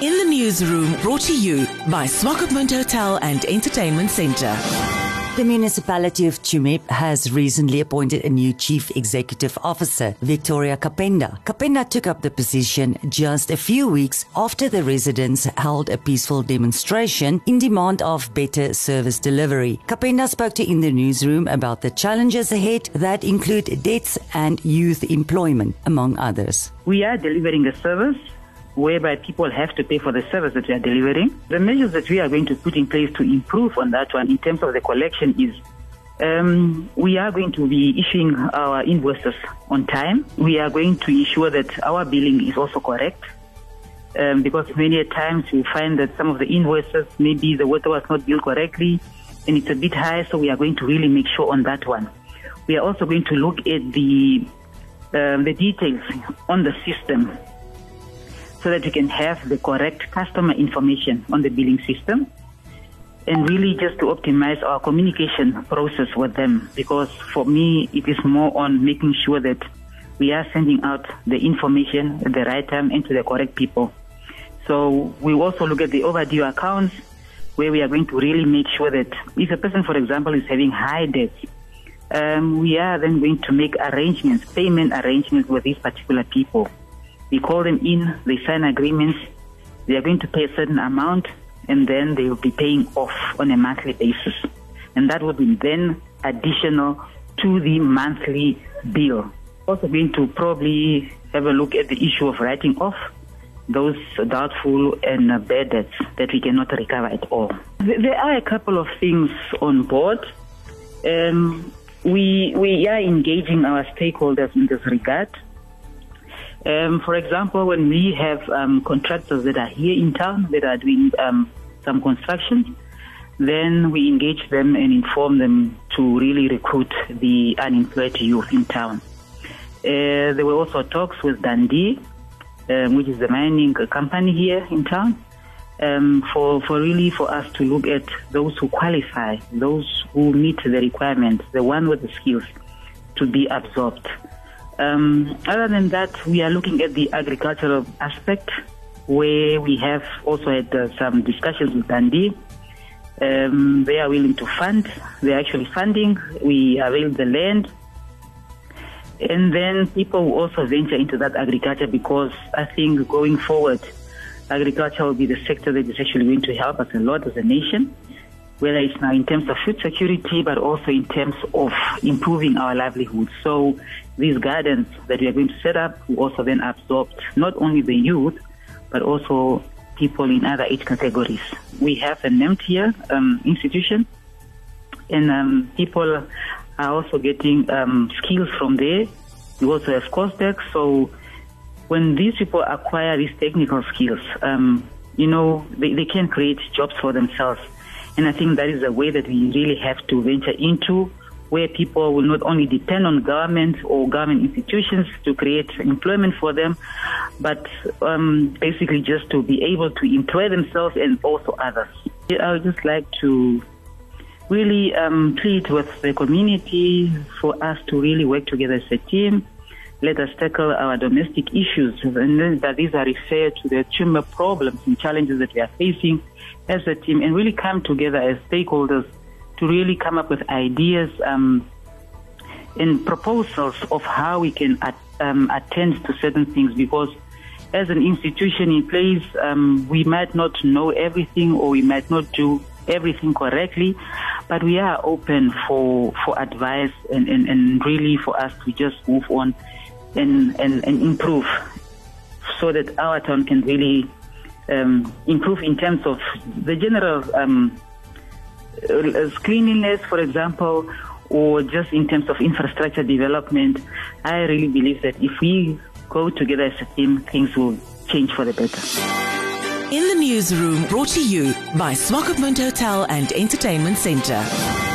In the newsroom, brought to you by Swakopmund Hotel and Entertainment Centre. The municipality of Tsumeb has recently appointed a new chief executive officer, Victoria Kapenda. Kapenda took up the position just a few weeks after the residents held a peaceful demonstration in demand of better service delivery. Kapenda spoke to In the Newsroom about the challenges ahead that include debts and youth employment, among others. We are delivering a service whereby people have to pay for the service that we are delivering. The measures that we are going to put in place to improve on that one in terms of the collection is um, we are going to be issuing our invoices on time. We are going to ensure that our billing is also correct. Um, because many times we find that some of the invoices, maybe the water was not billed correctly and it's a bit high, so we are going to really make sure on that one. We are also going to look at the um, the details on the system so that we can have the correct customer information on the billing system and really just to optimize our communication process with them because for me it is more on making sure that we are sending out the information at the right time and to the correct people. So we also look at the overdue accounts where we are going to really make sure that if a person, for example, is having high debts, um, we are then going to make arrangements, payment arrangements with these particular people. We call them in, they sign agreements, they are going to pay a certain amount, and then they will be paying off on a monthly basis. And that will be then additional to the monthly bill. Also going to probably have a look at the issue of writing off those doubtful and bad debts that we cannot recover at all. There are a couple of things on board. Um, we, we are engaging our stakeholders in this regard. Um, for example, when we have um, contractors that are here in town that are doing um, some construction, then we engage them and inform them to really recruit the unemployed youth in town. Uh, there were also talks with Dundee, um, which is the mining company here in town, um, for, for really for us to look at those who qualify, those who meet the requirements, the one with the skills to be absorbed. Um, other than that, we are looking at the agricultural aspect, where we have also had uh, some discussions with Dundee. Um, they are willing to fund. They are actually funding. We avail the land. And then people will also venture into that agriculture because I think going forward, agriculture will be the sector that is actually going to help us a lot as a nation whether it's now in terms of food security, but also in terms of improving our livelihood. So these gardens that we are going to set up will also then absorb not only the youth, but also people in other age categories. We have an empty um, institution, and um, people are also getting um, skills from there. We also have COSDECs, so when these people acquire these technical skills, um, you know, they, they can create jobs for themselves. And I think that is a way that we really have to venture into where people will not only depend on government or government institutions to create employment for them, but um, basically just to be able to employ themselves and also others. I would just like to really um, plead with the community for us to really work together as a team. Let us tackle our domestic issues, and that these are referred to the Tsumeb problems and challenges that we are facing as a team and really come together as stakeholders to really come up with ideas um, and proposals of how we can at, um, attend to certain things. Because as an institution in place, um, we might not know everything or we might not do everything correctly, but we are open for, for advice and, and, and really for us to just move on and, and, and improve so that our town can really um, improve in terms of the general um, uh, cleanliness, for example, or just in terms of infrastructure development. I really believe that if we go together as a team, things will change for the better. In the newsroom, brought to you by Swakopmund Hotel and Entertainment Centre.